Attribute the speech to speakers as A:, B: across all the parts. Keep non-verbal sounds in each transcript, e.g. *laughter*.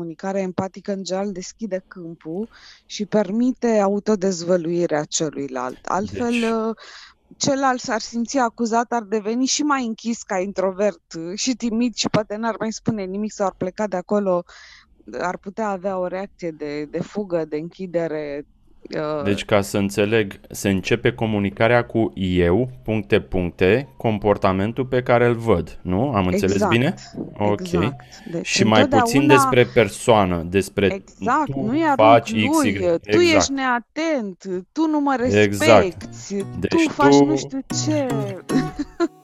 A: Comunicarea empatică în general deschide câmpul și permite autodezvăluirea celuilalt. Altfel, deci... celălalt s-ar simți acuzat, ar deveni și mai închis ca introvert și timid și poate n-ar mai spune nimic sau ar pleca de acolo, ar putea avea o reacție de, de fugă, de închidere,
B: Uh, deci, ca să înțeleg, se începe comunicarea cu eu, puncte, puncte, comportamentul pe care îl văd, nu? Am înțeles
A: exact,
B: bine?
A: Ok. Exact.
B: Deci, și mai puțin despre persoană, despre
A: exact,
B: tu
A: nu e
B: faci
A: lui,
B: X, Y.
A: Tu exact. ești neatent, tu nu mă respecti, exact. deci tu faci tu... nu știu ce. *laughs*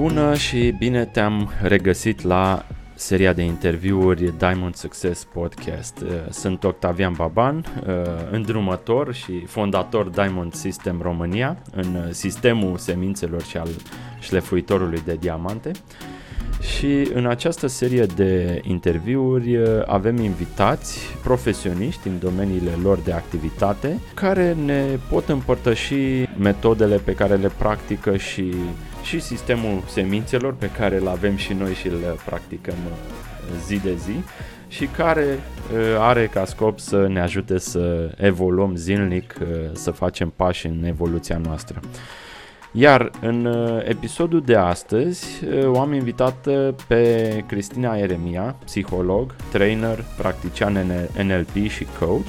B: Bună și bine te-am regăsit la seria de interviuri Diamond Success Podcast. Uh, sunt Octavian Baban, uh, îndrumător și fondator Diamond System România în sistemul semințelor și al șlefuitorului de diamante. Și în această serie de interviuri uh, avem invitați profesioniști în domeniile lor de activitate care ne pot împărtăși metodele pe care le practică și și sistemul semințelor pe care îl avem și noi și îl practicăm uh, zi de zi și care uh, are ca scop să ne ajute să evoluăm zilnic, uh, să facem pași în evoluția noastră. Iar în episodul de astăzi o am invitat pe Cristina Eremia, psiholog, trainer, practician NLP și coach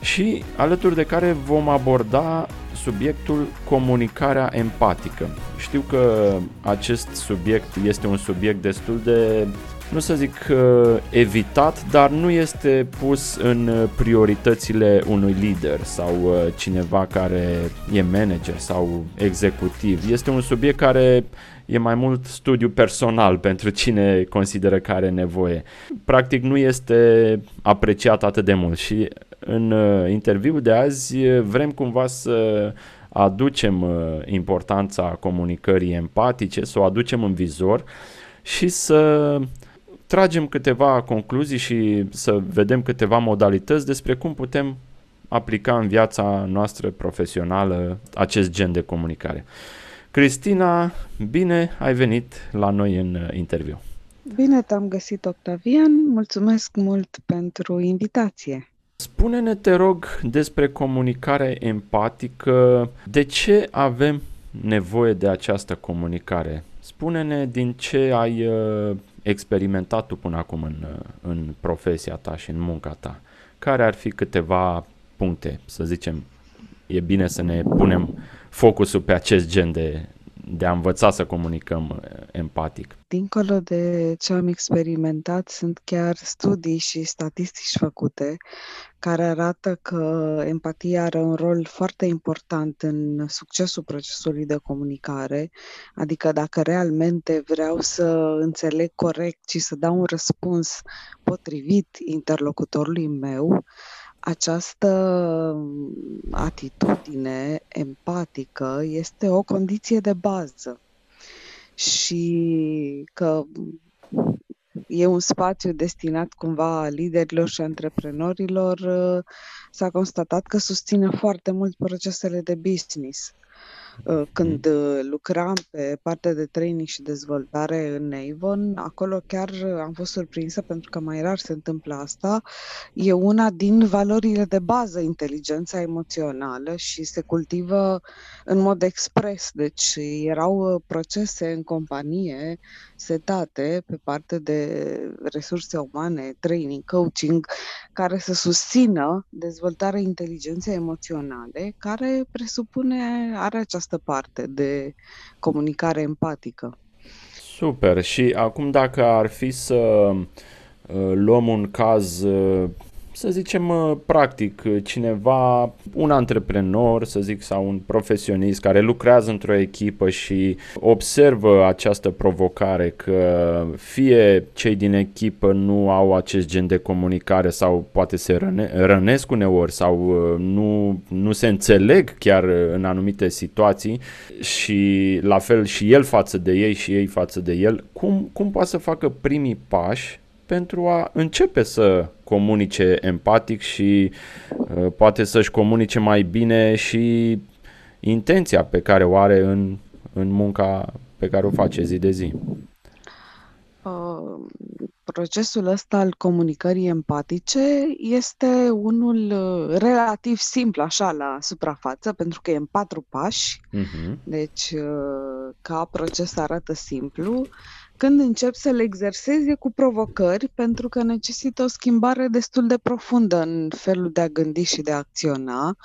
B: și alături de care vom aborda subiectul comunicarea empatică. Știu că acest subiect este un subiect destul de, nu să zic uh, evitat, dar nu este pus în prioritățile unui lider sau uh, cineva care e manager sau executiv. Este un subiect care e mai mult studiu personal pentru cine consideră că are nevoie. Practic nu este apreciat atât de mult și în uh, interviul de azi vrem cumva să aducem uh, importanța comunicării empatice, să o aducem în vizor și să tragem câteva concluzii și să vedem câteva modalități despre cum putem aplica în viața noastră profesională acest gen de comunicare. Cristina, bine ai venit la noi în uh, interviu.
A: Bine te-am găsit, Octavian. Mulțumesc mult pentru invitație.
B: Spune-ne, te rog, despre comunicare empatică. De ce avem nevoie de această comunicare? Spune-ne din ce ai uh, experimentat tu până acum în, uh, în profesia ta și în munca ta. Care ar fi câteva puncte, să zicem, e bine să ne punem focusul pe acest gen de, de a învăța să comunicăm uh, empatic.
A: Dincolo de ce am experimentat, sunt chiar studii și statistici făcute care arată că empatia are un rol foarte important în succesul procesului de comunicare, adică dacă realmente vreau să înțeleg corect și să dau un răspuns potrivit interlocutorului meu, această atitudine empatică este o condiție de bază și că e un spațiu destinat cumva liderilor și antreprenorilor, s-a constatat că susține foarte mult procesele de business. Uh, când uh, lucram pe partea de training și dezvoltare în Avon, acolo chiar am fost surprinsă pentru că mai rar se întâmplă asta. E una din valorile de bază inteligența emoțională și se cultivă în mod expres. Deci erau uh, procese în companie setate pe parte de resurse umane, training, coaching, care să susțină dezvoltarea inteligenței emoționale, care presupune, are această parte de comunicare empatică.
B: Super. Și acum dacă ar fi să uh, luăm un caz uh, să zicem uh, practic, cineva, un antreprenor, să zic, sau un profesionist care lucrează într-o echipă și observă această provocare că fie cei din echipă nu au acest gen de comunicare sau poate se răne, rănesc uneori sau uh, nu, nu se înțeleg chiar în anumite situații și la fel și el față de ei și ei față de el, cum, cum poate să facă primii pași pentru a începe să comunice empatic și uh, poate să-și comunice mai bine și intenția pe care o are în, în munca pe care o face zi de zi.
A: Uh, procesul ăsta al comunicării empatice este unul uh, relativ simplu, așa, la suprafață, pentru că e în patru pași. Uh-huh. Deci, uh, ca proces arată simplu. Când încep să le exersezi cu provocări, pentru că necesită o schimbare destul de profundă în felul de a gândi și de a acționa,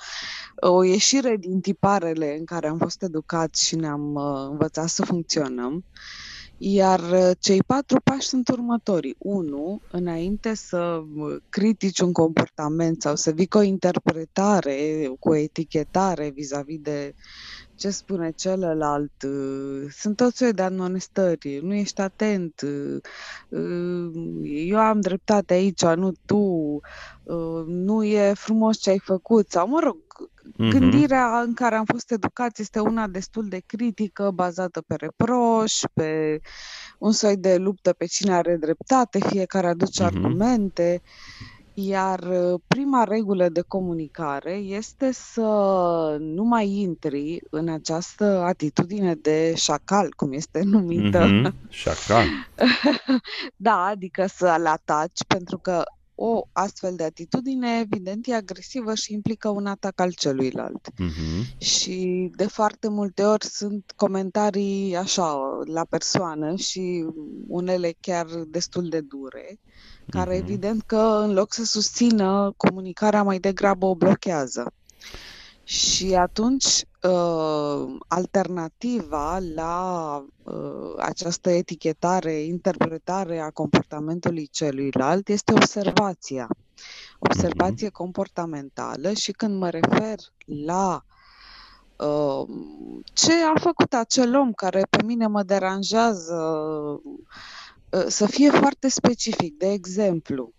A: o ieșire din tiparele în care am fost educați și ne-am învățat să funcționăm. Iar uh, cei patru pași sunt următorii. Unu, înainte să uh, critici un comportament sau să vii cu o interpretare, cu o etichetare vis-a-vis de ce spune celălalt, uh, sunt tot soiul de anonestări, nu ești atent, eu am dreptate aici, nu tu, nu e frumos ce ai făcut, sau mă rog, Mm-hmm. Gândirea în care am fost educați este una destul de critică, bazată pe reproș, pe un soi de luptă pe cine are dreptate, fiecare aduce mm-hmm. argumente. Iar uh, prima regulă de comunicare este să nu mai intri în această atitudine de șacal, cum este numită. Mm-hmm.
B: Șacal. *laughs*
A: da, adică să-l ataci, pentru că o astfel de atitudine, evident, e agresivă și implică un atac al celuilalt. Uh-huh. Și de foarte multe ori sunt comentarii așa, la persoană și unele chiar destul de dure, care uh-huh. evident că în loc să susțină comunicarea mai degrabă o blochează. Și atunci, uh, alternativa la uh, această etichetare, interpretare a comportamentului celuilalt este observația. Observație uh-huh. comportamentală și când mă refer la uh, ce a făcut acel om care pe mine mă deranjează, uh, să fie foarte specific. De exemplu,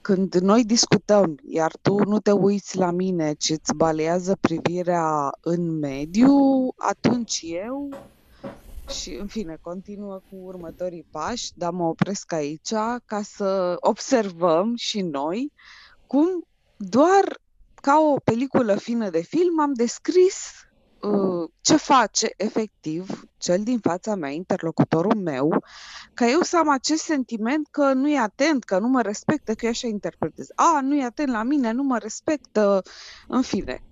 A: când noi discutăm, iar tu nu te uiți la mine, ci îți balează privirea în mediu, atunci eu și, în fine, continuă cu următorii pași, dar mă opresc aici ca să observăm și noi cum doar ca o peliculă fină de film am descris Uh, ce face efectiv cel din fața mea, interlocutorul meu, ca eu să am acest sentiment că nu e atent, că nu mă respectă, că eu așa interpretez. A, nu e atent la mine, nu mă respectă, în fine.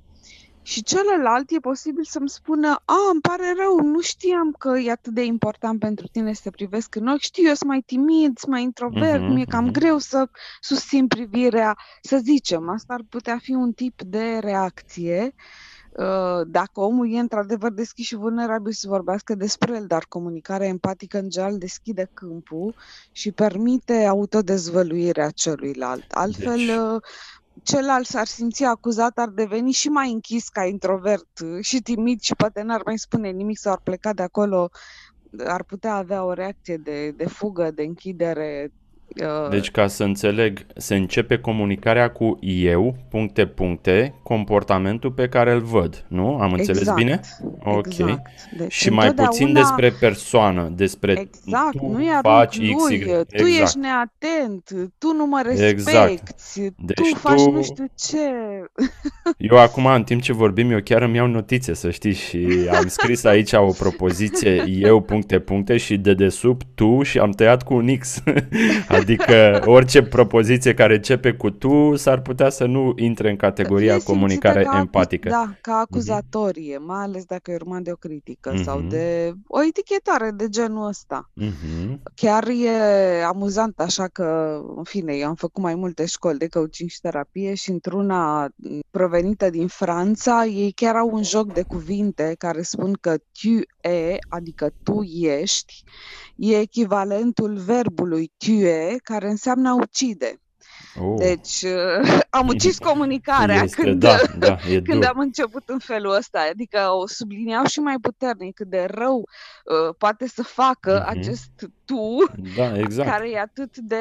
A: Și celălalt e posibil să-mi spună, a, îmi pare rău, nu știam că e atât de important pentru tine să te privesc în ochi, știu, eu sunt mai timid, sunt mai introvert, uh-huh, mi-e cam uh-huh. greu să susțin privirea, să zicem, asta ar putea fi un tip de reacție uh, Uh, dacă omul e într-adevăr deschis și vulnerabil să vorbească despre el, dar comunicarea empatică în general deschide câmpul și permite autodezvăluirea celuilalt. Altfel, deci... Uh, celălalt s-ar simți acuzat, ar deveni și mai închis ca introvert și timid și poate n-ar mai spune nimic sau ar pleca de acolo, ar putea avea o reacție de, de fugă, de închidere,
B: Uh, deci, ca să înțeleg, se începe comunicarea cu eu, puncte, puncte, comportamentul pe care îl văd, nu? Am înțeles
A: exact,
B: bine?
A: Ok. Exact.
B: Deci, și mai puțin despre persoană, despre
A: exact, tu nu faci lui, X, Y. Tu exact. ești neatent, tu nu mă respecti, exact. deci tu faci tu... nu știu ce.
B: Eu acum, în timp ce vorbim, eu chiar îmi iau notițe, să știi, și am scris aici o propoziție, eu, puncte, puncte, și de desubt tu și am tăiat cu un X. Adică *laughs* orice propoziție care începe cu tu s-ar putea să nu intre în categoria comunicare ca, empatică.
A: Da, ca mhm. acuzatorie, uh-huh. mai ales dacă e urmat de o critică uh-huh. sau de o etichetare de genul ăsta. Uh-huh. Chiar e amuzant, așa că, în fine, eu am făcut mai multe școli de coaching și terapie și într-una provenită din Franța, ei chiar au un joc de cuvinte care spun că tu e, adică tu ești, e echivalentul verbului tue, care înseamnă a ucide. Oh. Deci, am ucis comunicarea
B: Este,
A: când,
B: da, *laughs* da, e
A: când
B: dur.
A: am început în felul ăsta. Adică o subliniau și mai puternic cât de rău uh, poate să facă
B: Mhm.
A: acest tu
B: Da, exact.
A: care e atât de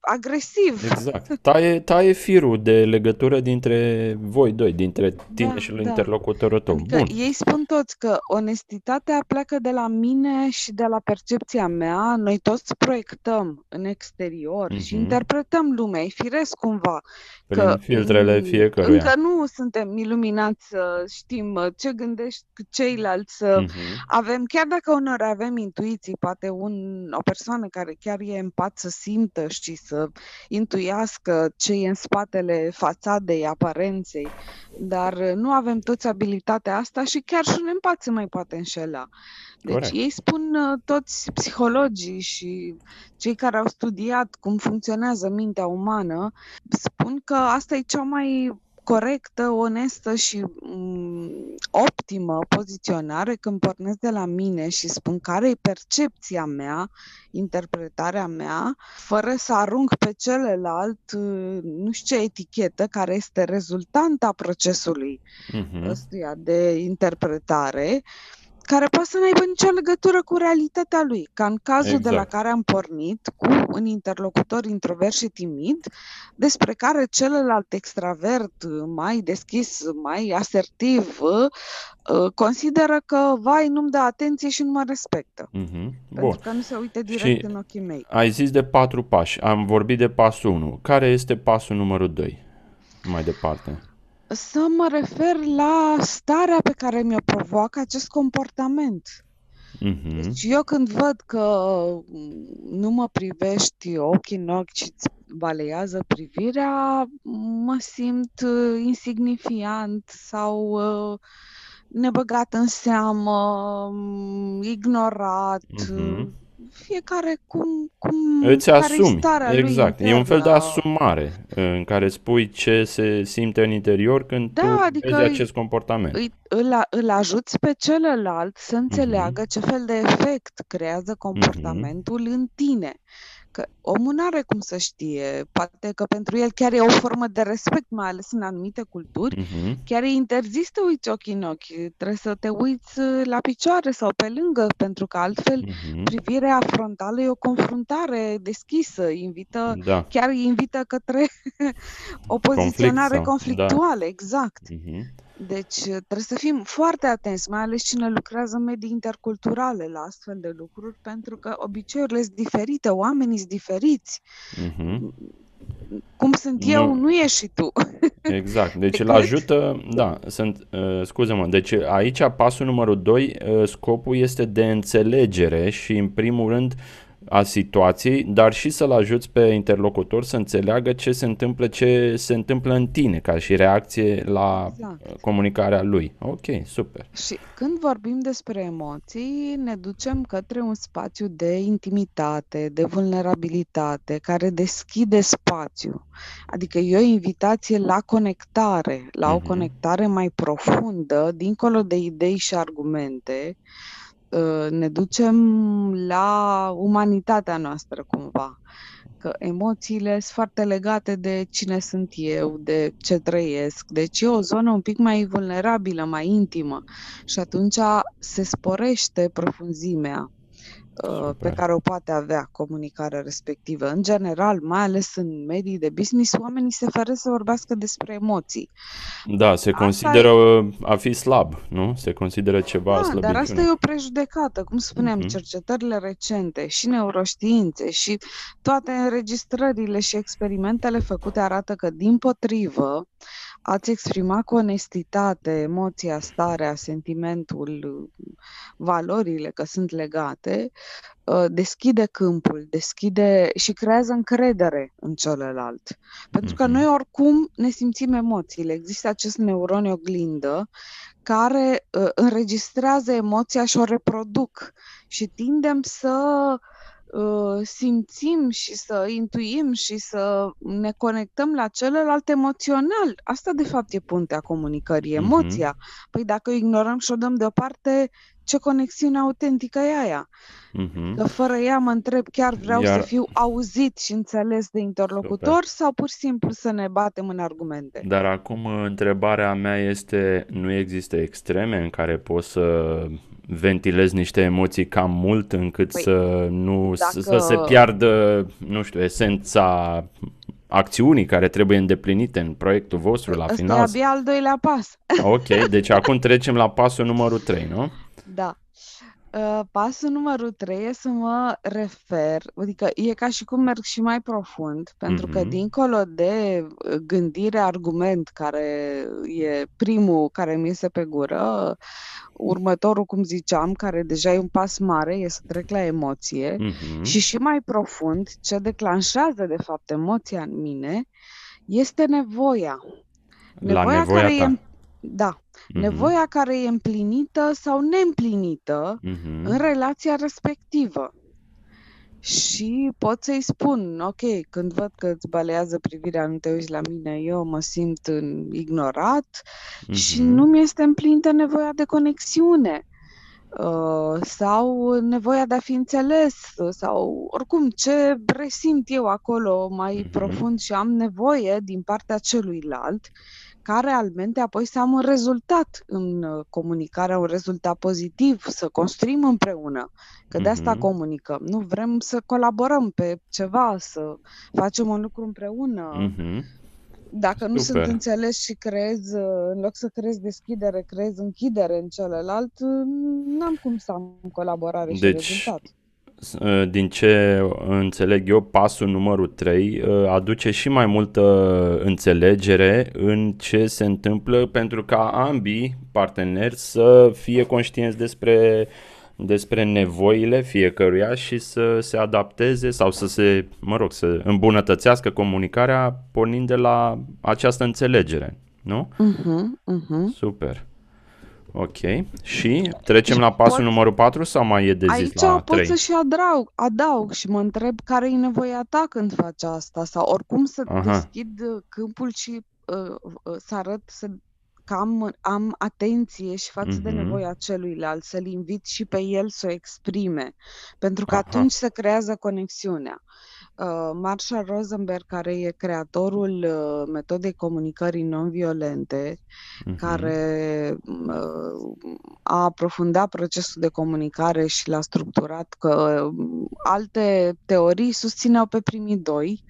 A: agresiv.
B: Exact. Taie, taie firul de legătură dintre voi doi, dintre tine
A: Da,
B: și
A: da.
B: interlocutorul tău.
A: Adică
B: Bun.
A: ei spun toți că onestitatea pleacă de la mine și de la percepția mea. Noi toți proiectăm în exterior și
B: Mhm.
A: interpretăm lumea. E firesc cumva
B: Prin
A: că
B: filtrele
A: mm,
B: fiecăruia.
A: încă nu suntem iluminați să știm uh, ce gândesc ceilalți, să
B: Mhm.
A: avem, chiar dacă uneori avem intuiții, poate un, o persoană care chiar e empat să simtă și să intuiască ce e în spatele fațadei, aparenței, dar uh, nu avem toți abilitatea asta și chiar și un empat se mai poate înșela. Deci
B: Corect.
A: ei spun uh, toți psihologii și cei care au studiat cum funcționează mintea umană, spun că asta e cea mai corectă, onestă și mm, optimă poziționare când pornesc de la mine și spun care e percepția mea, interpretarea mea, fără să arunc pe celălalt uh, nu știu ce etichetă care este rezultanta procesului
B: Mhm.
A: ăstuia de interpretare, care poate să nu aibă nicio legătură cu realitatea lui, ca în cazul de la
B: Exact.
A: care am pornit, cu un interlocutor introvert și timid, despre care celălalt extravert, mai deschis, mai asertiv, uh, consideră că, vai, nu-mi dă atenție și nu mă respectă,
B: Mhm. Bun.
A: pentru că nu se uită direct
B: Și
A: în ochii mei.
B: ai zis de patru pași. Am vorbit de pasul 1. Care este pasul numărul 2? Mai departe.
A: Să mă refer la starea pe care mi-o provoacă acest comportament.
B: Mhm.
A: Deci eu când văd că mm, nu mă privești ochi în ochi și îți baleiază privirea, mă simt uh, insignifiant sau uh, nebăgat în seamă, mm, ignorat.
B: Mhm.
A: Fiecare cum, cum
B: Îți
A: care
B: asumi.
A: starea lui
B: Exact. E un fel de
A: internă.
B: asumare în care spui ce se simte în interior când
A: Da,
B: tu
A: adică
B: vezi acest comportament.
A: îi, îl, a- îl ajuți pe celălalt să înțeleagă
B: Mhm.
A: ce fel de efect creează
B: Mhm.
A: comportamentul în tine. Că omul nu are cum să știe, poate că pentru el chiar e o formă de respect, mai ales în anumite culturi,
B: Mhm.
A: chiar e interzis să te uiți ochii în ochi, trebuie să te uiți uh, la picioare sau pe lângă, pentru că altfel
B: Mhm.
A: privirea frontală e o confruntare deschisă, invită,
B: Da.
A: chiar îi invită către *laughs* o poziționare
B: sau- da.
A: conflictuală, exact.
B: Mhm.
A: Deci trebuie să fim foarte atenți, mai ales cine lucrează în medii interculturale la astfel de lucruri, pentru că obiceiurile sunt diferite, oamenii sunt diferiți.
B: Mhm.
A: Cum sunt eu,
B: Nu.
A: nu ești și tu. *laughs*
B: Exact. Deci îl
A: Decât-
B: ajută, da, sunt, uh, scuză-mă, deci aici pasul numărul 2, uh, scopul este de înțelegere și în primul rând a situației, dar și să-l ajuți pe interlocutor să înțeleagă ce se întâmplă, ce se întâmplă în tine ca și reacție la
A: Exact.
B: uh, comunicarea lui. Ok, super.
A: Și când vorbim despre emoții, ne ducem către un spațiu de intimitate, de vulnerabilitate, care deschide spațiu. Adică e o invitație la conectare, la o
B: Mhm.
A: conectare mai profundă, dincolo de idei și argumente. Uh, Ne ducem la umanitatea noastră, cumva. Că emoțiile sunt foarte legate de cine sunt eu, de ce trăiesc. Deci e o zonă un pic mai vulnerabilă, mai intimă. Și atunci se sporește profunzimea uh, pe
B: Super.
A: care o poate avea comunicarea respectivă. În general, mai ales în medii de business, oamenii se feresc să vorbească despre emoții.
B: Da, se
A: Asta
B: consideră uh, a fi slab, nu? Se consideră ceva
A: Da, dar asta
B: slăbiciune.
A: e o prejudecată. Cum spuneam,
B: Mhm.
A: cercetările recente și neuroștiințe și toate înregistrările și experimentele făcute arată că, din potrivă, ați exprima cu onestitate emoția, starea, sentimentul, valorile că sunt legate, uh, deschide câmpul, deschide și creează încredere în celălalt. Pentru că
B: Mhm.
A: noi oricum ne simțim emoțiile. Există acest neuron oglindă care uh, înregistrează emoția și o reproduc și tindem să uh, simțim și să intuim și să ne conectăm la celălalt emoțional. Asta, de fapt, e puntea comunicării,
B: Mhm.
A: emoția. Păi dacă o ignorăm și o dăm deoparte, ce conexiune autentică e aia.
B: Mhm.
A: Că fără ea mă întreb, chiar vreau
B: Iar-
A: să fiu auzit și înțeles de interlocutor sau pur și simplu să ne batem în argumente?
B: Dar acum întrebarea mea este, nu există extreme în care poți să ventilezi niște emoții cam mult încât
A: Păi,
B: să nu
A: dacă-
B: să se piardă, nu știu, esența acțiunii care trebuie îndeplinite în proiectul vostru la
A: Ăsta e
B: final?
A: abia al doilea pas.
B: Ok, deci acum trecem la pasul numărul 3, nu?
A: Da. Uh, Pasul numărul 3 e să mă refer, adică e ca și cum merg și mai profund, pentru că
B: Mhm.
A: dincolo de uh, gândire, argument, care e primul care mi iese pe gură, următorul, cum ziceam, care deja e un pas mare, e să trec la emoție
B: Mhm.
A: și și mai profund, ce declanșează de fapt emoția în mine, este nevoia.
B: La
A: Nevoia
B: nevoia
A: care e,
B: ta.
A: da,
B: Mhm.
A: nevoia care e împlinită sau neîmplinită
B: Mhm.
A: în relația respectivă. Și pot să-i spun, ok, când văd că îți balează privirea, nu te uiți la mine, eu mă simt în- ignorat și
B: Mhm.
A: nu mi este împlinită nevoia de conexiune uh, sau nevoia de a fi înțeles sau oricum ce resimt eu acolo mai
B: Mhm.
A: profund și am nevoie din partea celuilalt ca realmente apoi să am un rezultat în uh, comunicarea, un rezultat pozitiv, să construim împreună. Că de asta
B: Mhm.
A: comunicăm. Nu vrem să colaborăm pe ceva, să facem un lucru împreună.
B: Mhm.
A: Dacă nu sunt
B: Super.
A: înțeles și creez, uh, în loc să creez deschidere, creez închidere în celălalt, uh, n-am cum să am colaborare și
B: Deci,
A: rezultat.
B: S- uh, Din ce înțeleg eu, pasul numărul 3 aduce și mai multă înțelegere în ce se întâmplă pentru ca ambii parteneri să fie conștienți despre, despre nevoile fiecăruia și să se adapteze sau să se, mă rog, să îmbunătățească comunicarea pornind de la această înțelegere, nu?
A: Mhm, mhm.
B: Super. Ok. Și trecem
A: Și
B: la pasul
A: pot-
B: numărul 4 sau mai e de zis
A: Aici
B: la
A: pot
B: 3?
A: să și adaug, adaug și mă întreb care e nevoia ta când faci asta sau oricum să
B: Aha.
A: deschid uh, câmpul și uh, uh, să arăt să, că am, am atenție și față de
B: Mhm.
A: nevoia celuilalt, să-l invit și pe el să o exprime, pentru că
B: Aha.
A: atunci se creează conexiunea. Uh, Marshall Rosenberg, care e creatorul uh, metodei comunicării non-violente,
B: Mhm.
A: care uh, a aprofundat procesul de comunicare și l-a structurat, că um, alte teorii susțineau pe primii doi,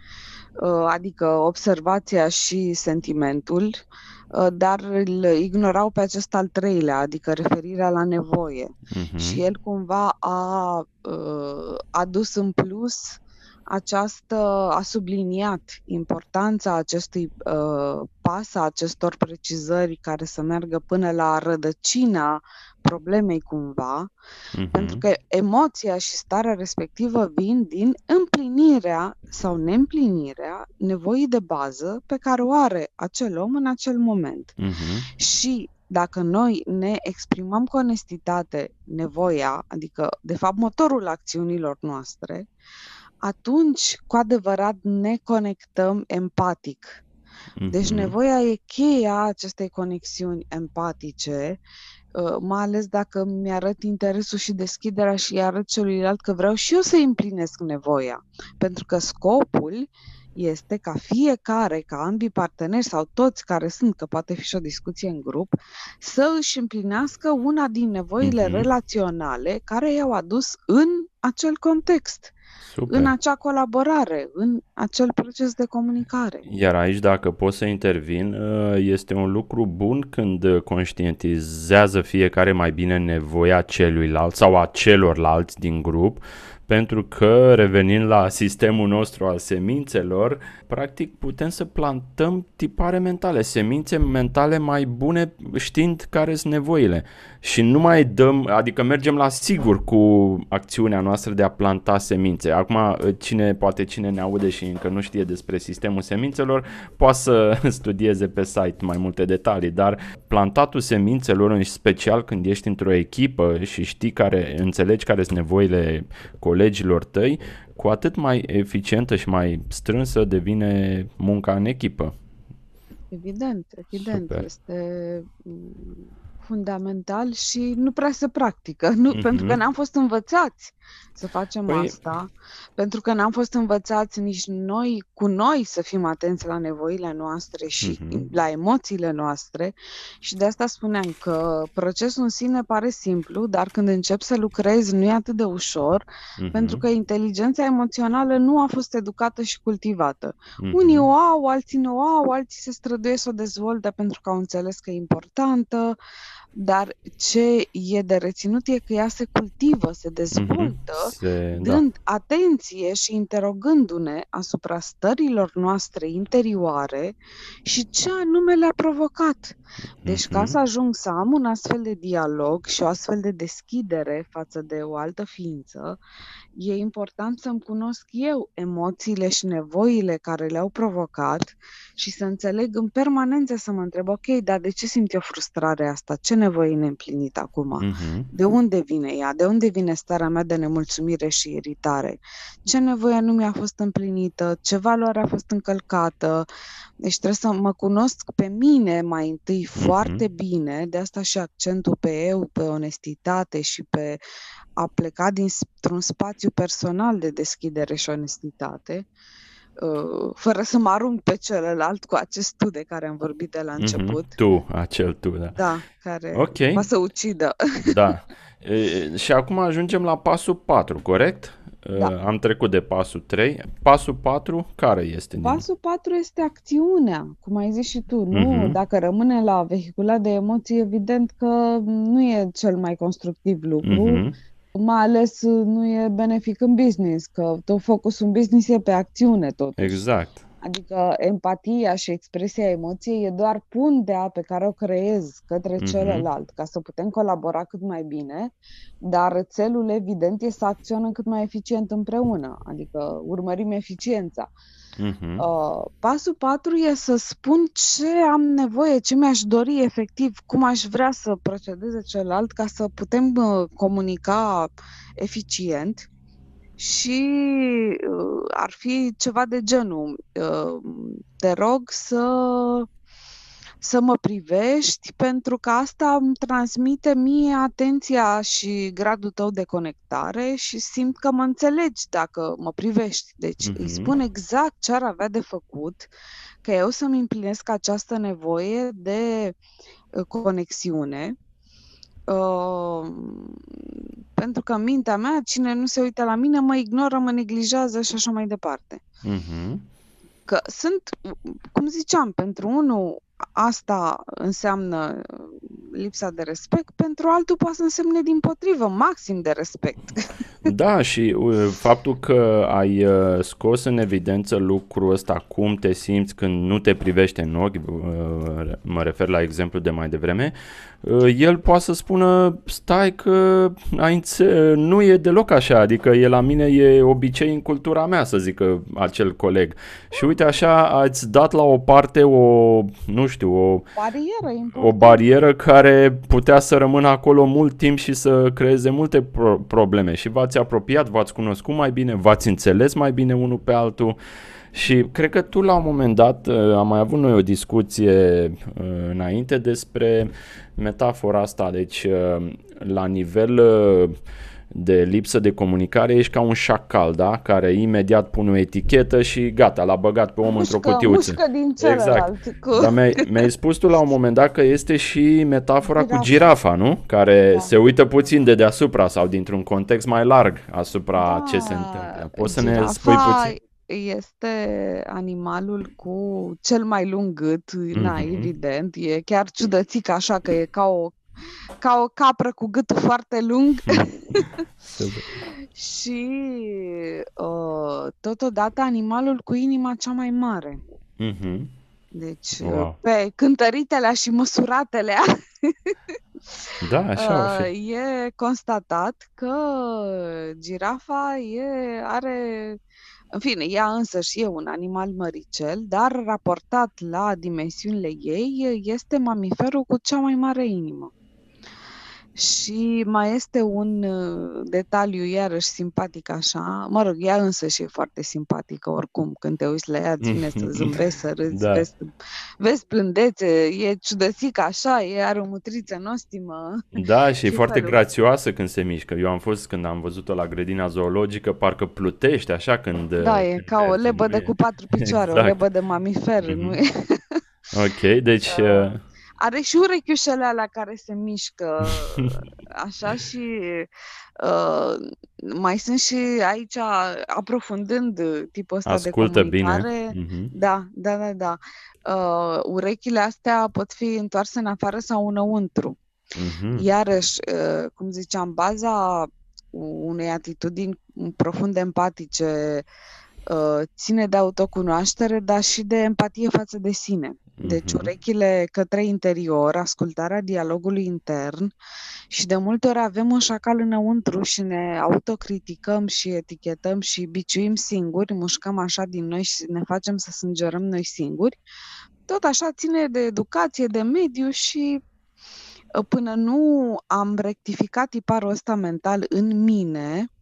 A: uh, adică observația și sentimentul, uh, dar îl ignorau pe acest al treilea, adică referirea la nevoie.
B: Mhm.
A: Și el cumva a uh, adus în plus această, a subliniat importanța acestui uh, pas, a acestor precizări care să meargă până la rădăcina problemei cumva, pentru
B: Mhm.
A: că emoția și starea respectivă vin din împlinirea sau neîmplinirea nevoii de bază pe care o are acel om în acel moment.
B: Mhm.
A: Și dacă noi ne exprimăm cu onestitate nevoia, adică de fapt motorul acțiunilor noastre, atunci cu adevărat ne conectăm empatic. Deci
B: Mhm.
A: nevoia e cheia acestei conexiuni empatice, uh, mai ales dacă mi-arăt interesul și deschiderea și îi arăt celuilalt că vreau și eu să împlinesc nevoia. Pentru că scopul este ca fiecare, ca ambii parteneri sau toți care sunt, că poate fi și o discuție în grup, să își împlinească una din nevoile
B: Mhm.
A: relaționale care i-au adus în acel context,
B: Super.
A: în acea colaborare, în acel proces de comunicare.
B: Iar aici, dacă pot să intervin, uh, este un lucru bun când uh, conștientizează fiecare mai bine nevoia celuilalt sau a celorlalți din grup, pentru că, revenind la sistemul nostru al semințelor, practic putem să plantăm tipare mentale, semințe mentale mai bune știind care sunt nevoile. Și nu mai dăm, adică mergem la sigur cu acțiunea noastră de a planta semințe. Acum, cine, poate cine ne aude și încă nu știe despre sistemul semințelor, poate să *laughs* studieze pe site mai multe detalii, dar plantatul semințelor, în special când ești într-o echipă și știi care, înțelegi care sunt nevoile colegilor tăi, cu atât mai eficientă și mai strânsă devine munca în echipă.
A: Evident, evident.
B: Super.
A: Este mm, fundamental și nu prea se practică, nu, mm-hmm. pentru că n-am fost învățați să facem păi... asta, pentru că n-am fost învățați nici noi cu noi să fim atenți la nevoile noastre și mm-hmm. la emoțiile noastre și de asta spuneam că procesul în sine pare simplu, dar când încep să lucrezi nu e atât de ușor, mm-hmm. pentru că inteligența emoțională nu a fost educată și cultivată. Mm-hmm. Unii o au, alții nu o au, alții se străduie să o dezvolte pentru că au înțeles că e importantă, dar ce e de reținut e că ea se cultivă, se dezvoltă, mm-hmm. se, da. dând da. atenție și interogându-ne asupra stărilor noastre interioare și ce anume le-a provocat. Deci, mm-hmm. ca să ajung să am un astfel de dialog și o astfel de deschidere față de o altă ființă, e important să-mi cunosc eu emoțiile și nevoile care le-au provocat și să înțeleg în permanență să mă întreb, ok, dar de ce simt eu frustrarea asta? Ce nevoie e neîmplinit acum? Uh-huh. De unde vine ea? De unde vine starea mea de nemulțumire și iritare? Ce nevoie nu mi-a fost împlinită? Ce valoare a fost încălcată? Deci trebuie să mă cunosc pe mine mai întâi uh-huh. foarte bine, de asta și accentul pe eu, pe onestitate și pe a pleca dintr-un spațiu personal de deschidere și onestitate, uh, fără să mă arunc pe celălalt cu acest tu de care am vorbit de la mhm. început. Mm-hmm.
B: Tu, acel tu, da.
A: Da, care okay. va să ucidă. *laughs*
B: Da. E, și acum ajungem la pasul 4, corect? Da. Am trecut de pasul 3. Pasul 4, care este?
A: Pasul 4 este acțiunea, cum ai zis și tu. Nu, uh-huh. dacă rămâne la vehiculat de emoții, evident că nu e cel mai constructiv lucru. Uh-huh mai ales uh, nu e benefic în business, că tot focusul în business e pe acțiune totuși.
B: Exact.
A: Adică empatia și expresia emoției e doar pundea pe care o creez către mm-hmm. celălalt, ca să putem colabora cât mai bine, dar țelul evident e să acționăm cât mai eficient împreună, adică urmărim eficiența. Uh-huh. Uh, pasul 4 e să spun ce am nevoie, ce mi-aș dori efectiv, cum aș vrea să procedeze celălalt ca să putem uh, comunica eficient și uh, ar fi ceva de genul. Uh, te rog să să mă privești, pentru că asta îmi transmite mie atenția și gradul tău de conectare și simt că mă înțelegi dacă mă privești. Deci uh-huh. îi spun exact ce ar avea de făcut, că eu să-mi împlinesc această nevoie de uh, conexiune. Uh, pentru că în mintea mea, cine nu se uită la mine, mă ignoră, mă neglijează și așa mai departe. Uh-huh. Că sunt, cum ziceam, pentru unul asta înseamnă lipsa de respect, pentru altul poate să însemne din potrivă, maxim de respect. *laughs*
B: Da, și uh, faptul că ai uh, scos în evidență lucrul ăsta, cum te simți când nu te privește în ochi, uh, mă refer la exemplu de mai devreme, el poate să spună, stai că ai nu e deloc așa, adică e la mine, e obicei în cultura mea, să zică acel coleg. Și uite așa, ați dat la o parte o, nu știu, o
A: barieră,
B: o barieră care putea să rămână acolo mult timp și să creeze multe pro- probleme. Și v-ați apropiat, v-ați cunoscut mai bine, v-ați înțeles mai bine unul pe altul. Și cred că tu la un moment dat uh, am mai avut noi o discuție uh, înainte despre metafora asta, deci uh, la nivel de lipsă de comunicare ești ca un șacal, da? Care imediat pune o etichetă și gata, l-a băgat pe om mușcă, într-o cutiuță.
A: Mușcă din celălalt.
B: Exact. Cu... Dar mi-ai, mi-ai spus tu la un moment dat că este și metafora girafa. cu girafa, nu? Care da. se uită puțin de deasupra sau dintr-un context mai larg asupra da. ce se întâmplă. Poți să ne spui puțin?
A: Este animalul cu cel mai lung gât, mm-hmm. na, evident, e chiar ciudățic așa că e ca o ca o capră cu gâtul foarte lung *laughs* și uh, totodată animalul cu inima cea mai mare. Mm-hmm. Deci, wow. pe cântăritele și măsuratele *laughs*
B: da, așa
A: uh, e constatat că girafa e, are în fine, ea însă și e un animal măricel, dar raportat la dimensiunile ei, este mamiferul cu cea mai mare inimă. Și mai este un uh, detaliu iarăși simpatic așa, mă rog, ea însă și e foarte simpatică oricum, când te uiți la ea, ține să *laughs* zâmbești, să râzi, da. vezi, vezi plândețe, e ciudățică așa, e are o mutriță nostimă.
B: Da, și e foarte grațioasă când se mișcă. Eu am fost, când am văzut-o la grădina zoologică, parcă plutește așa când...
A: Da, e ca o lebădă cu patru picioare, *laughs* exact. o lebădă de mamifer, mm-hmm. nu e?
B: Ok, deci... Uh...
A: Are și urechiușele alea care se mișcă așa *laughs* și uh, mai sunt și aici, aprofundând tipul ăsta
B: Ascultă
A: de comunicare. Bine. Mm-hmm. Da, da, da, da. Uh, urechile astea pot fi întoarse în afară sau înăuntru. Mm-hmm. Iarăși, uh, cum ziceam, baza unei atitudini profund empatice uh, ține de autocunoaștere, dar și de empatie față de sine. Deci mhm. urechile către interior, ascultarea dialogului intern și de multe ori avem un șacal înăuntru și ne autocriticăm și etichetăm și biciuim singuri, mușcăm așa din noi și ne facem să sângerăm noi singuri. Tot așa ține de educație, de mediu și ă, până nu am rectificat tiparul ăsta mental în mine, Uh,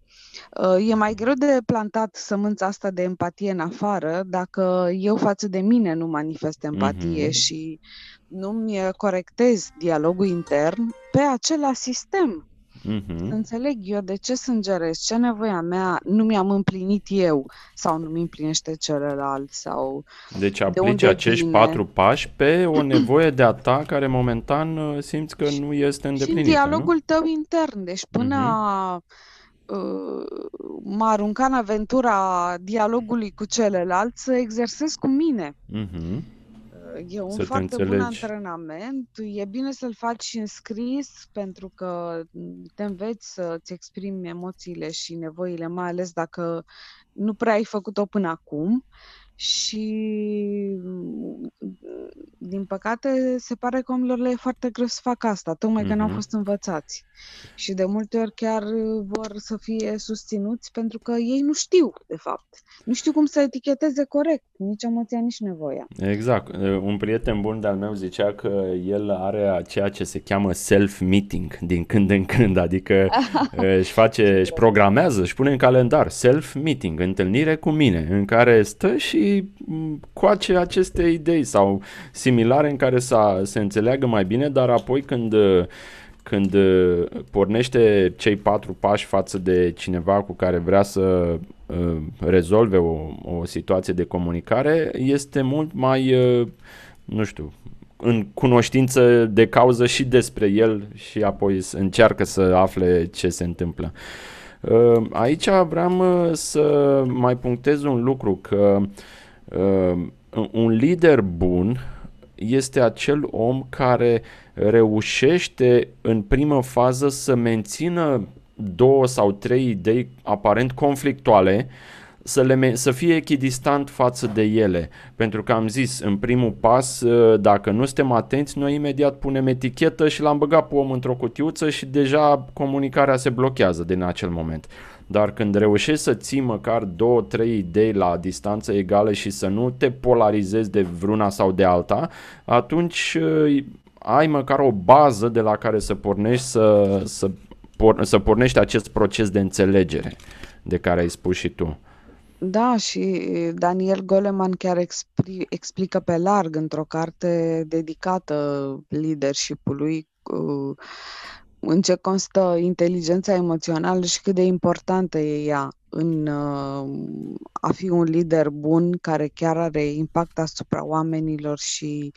A: e mai greu de plantat sămânța asta de empatie în afară dacă eu față de mine nu manifest empatie mm-hmm. și nu-mi corectez dialogul intern pe același sistem. Mm-hmm. Înțeleg eu de ce sângerez, ce nevoia mea nu mi-am împlinit eu sau nu mi împlinește celălalt sau
B: Deci aplici de acești vine. patru pași pe o nevoie de a ta care momentan uh, simți că nu este îndeplinită.
A: Și dialogul nu? tău intern, deci până mm-hmm Uh, m-a aruncat în aventura dialogului cu celălalt să exersez cu mine. Mm-hmm. E un să foarte bun antrenament. E bine să-l faci și în scris pentru că te înveți să-ți exprimi emoțiile și nevoile, mai ales dacă nu prea ai făcut-o până acum. Și din păcate, se pare că omilor le e foarte greu să facă asta, tocmai mm-hmm. că n-au mhm. fost învățați. Și de multe ori chiar vor să fie susținuți pentru că ei nu știu, de fapt. Nu știu cum să eticheteze corect, nici emoția, nici nevoia.
B: Exact. Un prieten bun de-al meu zicea că el are ceea ce se cheamă self-meeting din când în când, adică *laughs* își face, își programează, își pune în calendar self-meeting, întâlnire cu mine, în care stă și coace aceste idei sau similare în care să se înțeleagă mai bine, dar apoi când când pornește cei patru pași față de cineva cu care vrea să uh, rezolve o, o situație de comunicare, este mult mai, uh, nu știu, în cunoștință de cauză și despre el și apoi încearcă să afle ce se întâmplă. Uh, aici vreau să mai punctez un lucru, că un lider bun este acel om care reușește în primă fază să mențină două sau trei idei aparent conflictuale, să, le, să fie echidistant față de ele. Pentru că am zis, în primul pas, ă, dacă nu suntem atenți, noi imediat punem etichetă și l-am băgat pe om într-o cutiuță și deja comunicarea se blochează din acel moment. Dar când reușești să ții măcar două, trei idei la distanță egală și să nu te polarizezi de vreuna sau de alta, atunci uh, ai măcar o bază de la care să pornești să, să, por, să pornești acest proces de înțelegere de care ai spus și tu.
A: Da, și Daniel Goleman chiar expri, explică pe larg într-o carte dedicată leadership-ului uh, în ce constă inteligența emoțională și cât de importantă e ea în uh, a fi un lider bun care chiar are impact asupra oamenilor și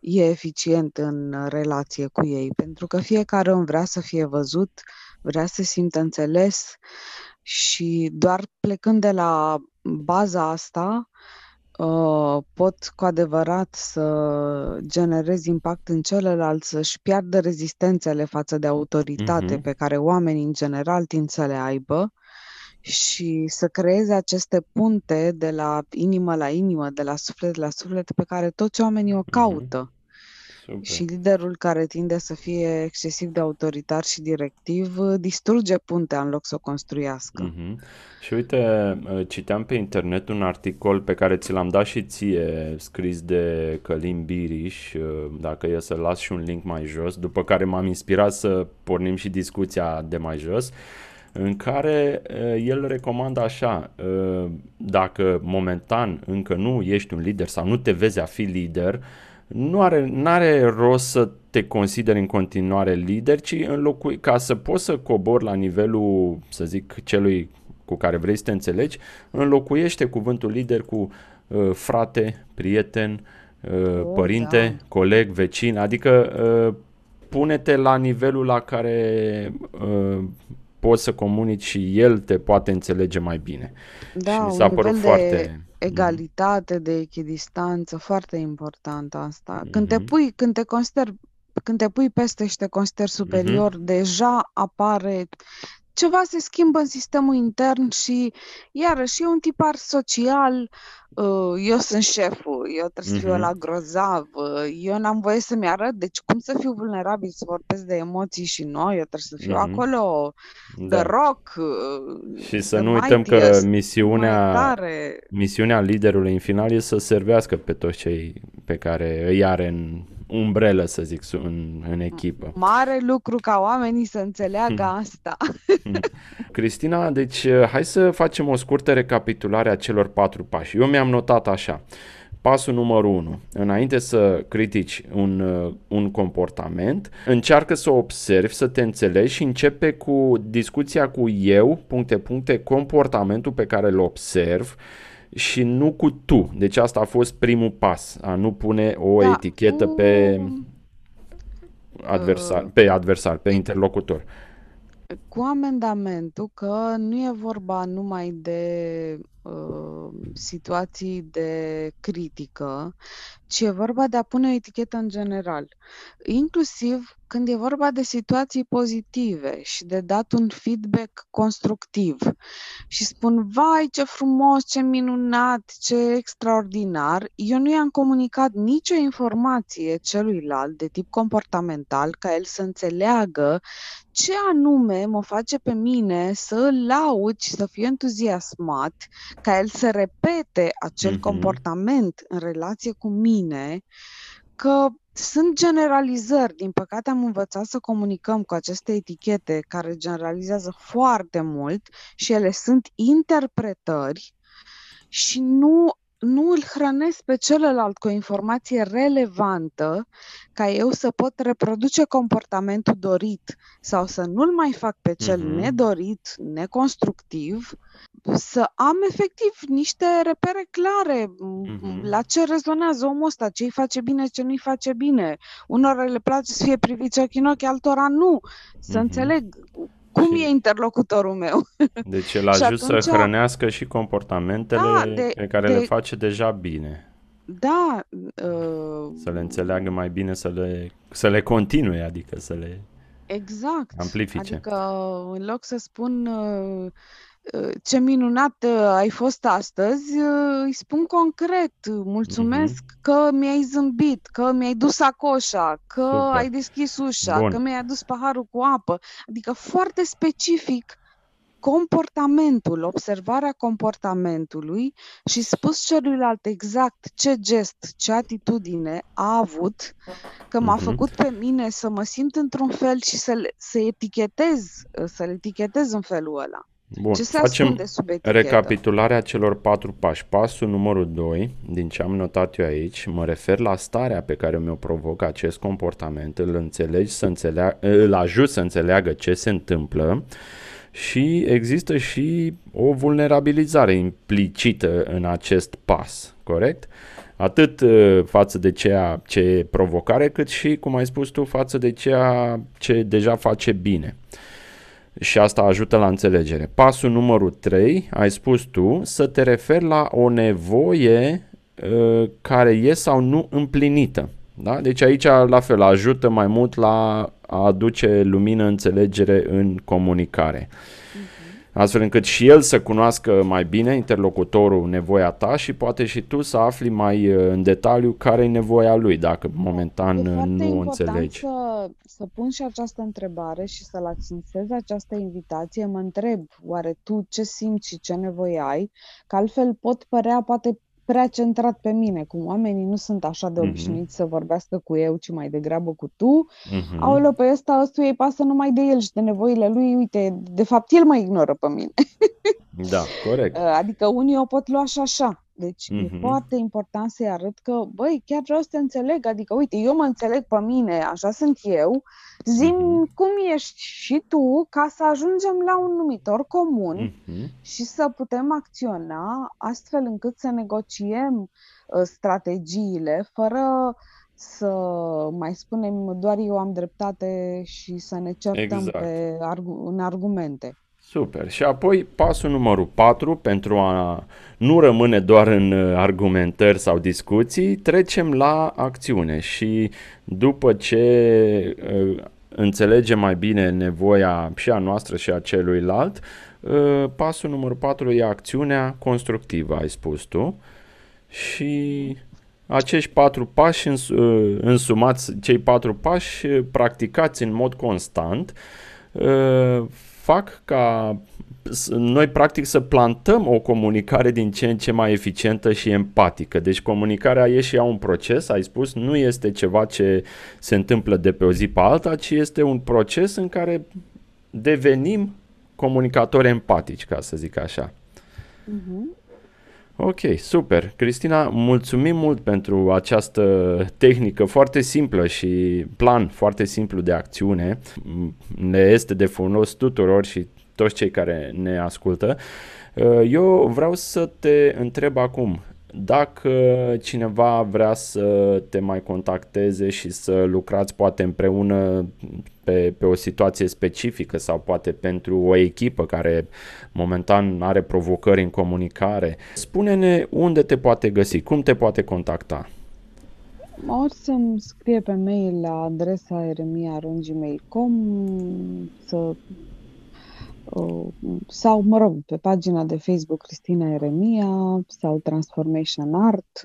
A: e eficient în relație cu ei. Pentru că fiecare om vrea să fie văzut, vrea să simtă înțeles și doar plecând de la baza asta, Uh, pot cu adevărat să generezi impact în celălalt, să-și piardă rezistențele față de autoritate mm-hmm. pe care oamenii în general tind să le aibă și să creeze aceste punte de la inimă la inimă, de la suflet la suflet, pe care toți oamenii o mhm. caută. Mm-hmm.
B: Super.
A: Și liderul care tinde să fie excesiv de autoritar și directiv distruge puntea în loc să o construiască.
B: Mm-hmm. Și uite, uh, citeam pe internet un articol pe care ți l-am dat și ție, scris de Călim Biriș, uh, dacă e să las și un link mai jos, după care m-am inspirat să pornim și discuția de mai jos, în care uh, el recomandă așa, dacă momentan încă nu ești un lider sau nu te vezi a fi lider, nu are are rost să te consideri în continuare lider, ci înlocui, ca să poți să cobori la nivelul, să zic, celui cu care vrei să te înțelegi, înlocuiește cuvântul lider cu uh, frate, prieten, uh, oh, părinte, da. coleg, vecin, adică uh, pune-te la nivelul la care uh, poți să comunici și el te poate înțelege mai bine.
A: Da, și mi s-a un părut foarte egalitate, de echidistanță, foarte important asta. Mm-hmm. Când te mhm. pui, când te consideri când te pui peste și te consideri superior, mm-hmm. deja apare ceva se schimbă în sistemul intern și iarăși e un tipar social, uh, eu sunt șeful, eu trebuie să fiu mm-hmm. la grozav, uh, eu n-am voie să-mi arăt, deci cum să fiu vulnerabil să vorbesc de emoții și noi, eu trebuie să fiu mm-hmm. acolo da. de rock. Uh,
B: și să nu uităm că misiunea, misiunea liderului în final e să servească pe toți cei pe care îi are în umbrelă, să zic, în, în echipă.
A: Mare lucru ca oamenii să înțeleagă hmm. asta.
B: Cristina, deci uh, hai să facem o scurtă recapitulare a celor patru pași. Eu mi-am notat așa. Pasul numărul 1. Înainte să critici un, uh, un comportament, încearcă să observi, să te înțelegi și începe cu discuția cu eu, puncte, puncte, comportamentul pe care îl observ, și nu cu tu. Deci asta a fost primul pas, a nu pune o da. etichetă pe adversar, pe adversar, pe interlocutor.
A: Cu amendamentul că nu e vorba numai de uh, situații de critică, ci e vorba de a pune o etichetă în general. Inclusiv când e vorba de situații pozitive și de dat un feedback constructiv și spun, vai ce frumos, ce minunat, ce extraordinar, eu nu i-am comunicat nicio informație celuilalt de tip comportamental ca el să înțeleagă ce anume mă face pe mine să îl laud și să fiu entuziasmat, ca el să repete acel mm-hmm. comportament în relație cu mine, că sunt generalizări. Din păcate am învățat să comunicăm cu aceste etichete care generalizează foarte mult și ele sunt interpretări și nu nu îl hrănesc pe celălalt cu o informație relevantă ca eu să pot reproduce comportamentul dorit sau să nu-l mai fac pe cel uh-huh. nedorit, neconstructiv, să am efectiv niște repere clare uh-huh. la ce rezonează omul ăsta, ce îi face bine, ce nu-i face bine. Unora le place să fie priviți ochii în ochi, altora nu. Să uh-huh. înțeleg cum și... e interlocutorul meu? *laughs*
B: Deci el ajut atunci... să hrănească și comportamentele da, de, pe care de... le face deja bine.
A: Da.
B: Uh... Să le înțeleagă mai bine, să le, să le continue, adică să le
A: exact.
B: amplifice.
A: Adică în loc să spun uh, ce minunat uh, ai fost astăzi, uh, îi spun concret, mulțumesc mm-hmm. că mi-ai zâmbit, că mi-ai dus acoșa, că Super. ai deschis ușa, Bun. că mi-ai adus paharul cu apă. Adică foarte specific comportamentul, observarea comportamentului și spus celuilalt exact ce gest, ce atitudine a avut, că m-a mm-hmm. făcut pe mine să mă simt într-un fel și să, să etichetez, să-l etichetez în felul ăla.
B: Bun, ce se facem sub recapitularea celor patru pași. Pasul numărul 2, din ce am notat eu aici, mă refer la starea pe care mi-o provocă acest comportament, îl înțelegi să înțeleagă, îl ajut să înțeleagă ce se întâmplă și există și o vulnerabilizare implicită în acest pas, corect? Atât uh, față de ceea ce e provocare, cât și, cum ai spus tu, față de ceea ce deja face bine. Uh, și asta ajută la înțelegere. Pasul numărul 3, ai spus tu, să te referi la o nevoie uh, care e sau nu împlinită. Da? Deci aici, la fel, ajută mai mult la a aduce lumină, înțelegere în comunicare. Uh-huh. Astfel încât și el să cunoască mai bine interlocutorul nevoia ta și poate și tu să afli mai uh, în detaliu care e nevoia lui, dacă momentan
A: e
B: uh, nu înțelegi.
A: Să, să pun și această întrebare și să-l accentuez această invitație, mă întreb, oare tu ce simți și ce nevoie ai, că altfel pot părea poate prea centrat pe mine, cum oamenii nu sunt așa de mhm. obișnuiți mm-hmm. să vorbească cu eu, ci mai degrabă cu tu. Mm-hmm. Aoleu, pe ăsta, ăstuia îi pasă numai de el și de nevoile lui, uite, de fapt el mă ignoră pe mine.
B: da, corect. *laughs*
A: Adică unii o pot lua și așa. Deci mm-hmm. e mhm. foarte important să-i arăt că, băi, chiar vreau să te înțeleg, adică, uite, eu mă înțeleg pe mine, așa sunt eu, zim mm-hmm. cum ești și tu, ca să ajungem la un numitor comun mm-hmm. și să putem acționa astfel încât să negociem uh, strategiile fără să mai spunem doar eu am dreptate și să ne certăm exact. pe argu- în argumente.
B: Super. Și apoi pasul numărul 4, pentru a nu rămâne doar în uh, argumentări sau discuții, trecem la acțiune și după ce uh, înțelegem mai bine nevoia și a noastră și a celuilalt, uh, pasul numărul 4 e acțiunea constructivă, ai spus tu. Și acești patru pași însumați, cei patru pași practicați în mod constant, fac ca noi practic să plantăm o comunicare din ce în ce mai eficientă și empatică. Deci comunicarea e și ea un proces, ai spus, nu este ceva ce se întâmplă de pe o zi pe alta, ci este un proces în care devenim comunicatori empatici, ca să zic așa. Uh-huh. Ok, super. Cristina, mulțumim mult pentru această tehnică foarte simplă și plan foarte simplu de acțiune. Ne este de folos tuturor și toți cei care ne ascultă. Eu vreau să te întreb acum, dacă cineva vrea să te mai contacteze și să lucrați poate împreună pe, pe o situație specifică sau poate pentru o echipă care momentan are provocări în comunicare, spune-ne unde te poate găsi, cum te poate contacta.
A: Ori să-mi scrie pe mail la adresa eremia.gmail.com să sau, mă rog, pe pagina de Facebook Cristina Eremia sau Transformation Art,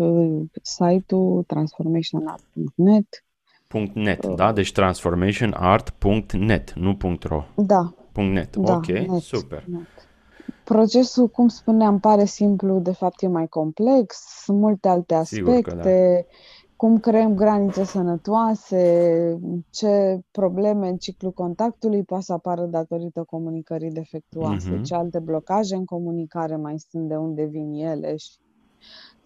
A: site-ul transformationart.net.
B: .net, uh, da? Deci transformationart.net, nu .ro.
A: Da.
B: .net, da, ok, net, super. Net.
A: Procesul, cum spuneam, pare simplu, de fapt e mai complex, sunt multe alte aspecte. Sigur că da cum creăm granițe sănătoase, ce probleme în ciclul contactului poate să apară datorită comunicării defectuoase, uh-huh. ce alte blocaje în comunicare mai sunt, de unde vin ele și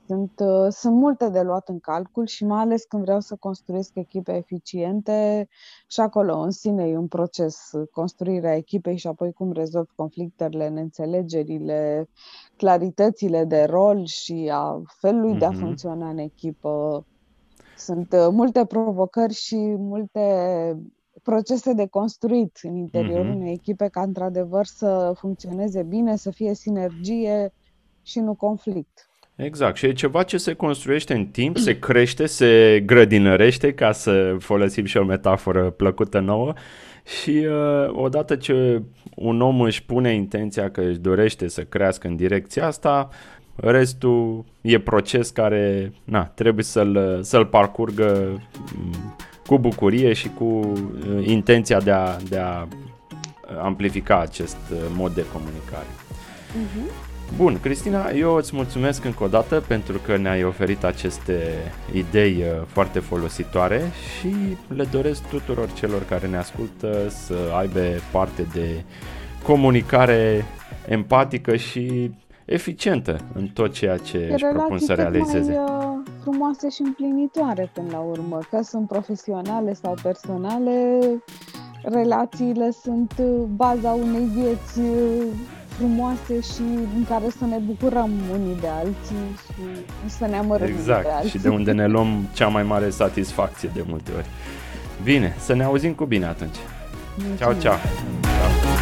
A: sunt, uh, sunt multe de luat în calcul și mai ales când vreau să construiesc echipe eficiente și acolo în sine e un proces, construirea echipei și apoi cum rezolv conflictele, neînțelegerile, claritățile de rol și a felului uh-huh. de a funcționa în echipă sunt uh, multe provocări și multe procese de construit în interiorul mm-hmm. unei echipe ca într-adevăr să funcționeze bine, să fie sinergie și nu conflict.
B: Exact, și e ceva ce se construiește în timp, se crește, se grădinărește, ca să folosim și o metaforă plăcută nouă, și uh, odată ce un om își pune intenția că își dorește să crească în direcția asta, Restul e proces care na, trebuie să-l, să-l parcurgă mm, cu bucurie și cu uh, intenția de a, de a amplifica acest uh, mod de comunicare. Uh-huh. Bun, Cristina, eu îți mulțumesc încă o dată pentru că ne-ai oferit aceste idei uh, foarte folositoare și le doresc tuturor celor care ne ascultă să aibă parte de comunicare empatică și eficientă în tot ceea ce de își propun să realizeze. Mai, uh,
A: frumoase și împlinitoare până la urmă, că sunt profesionale sau personale, relațiile sunt uh, baza unei vieți uh, frumoase și în care să ne bucurăm unii de alții și să ne amărăm
B: exact,
A: de alții.
B: și de unde ne luăm cea mai mare satisfacție de multe ori. Bine, să ne auzim cu bine atunci. Mulțumesc. Ciao, ciao. ciao.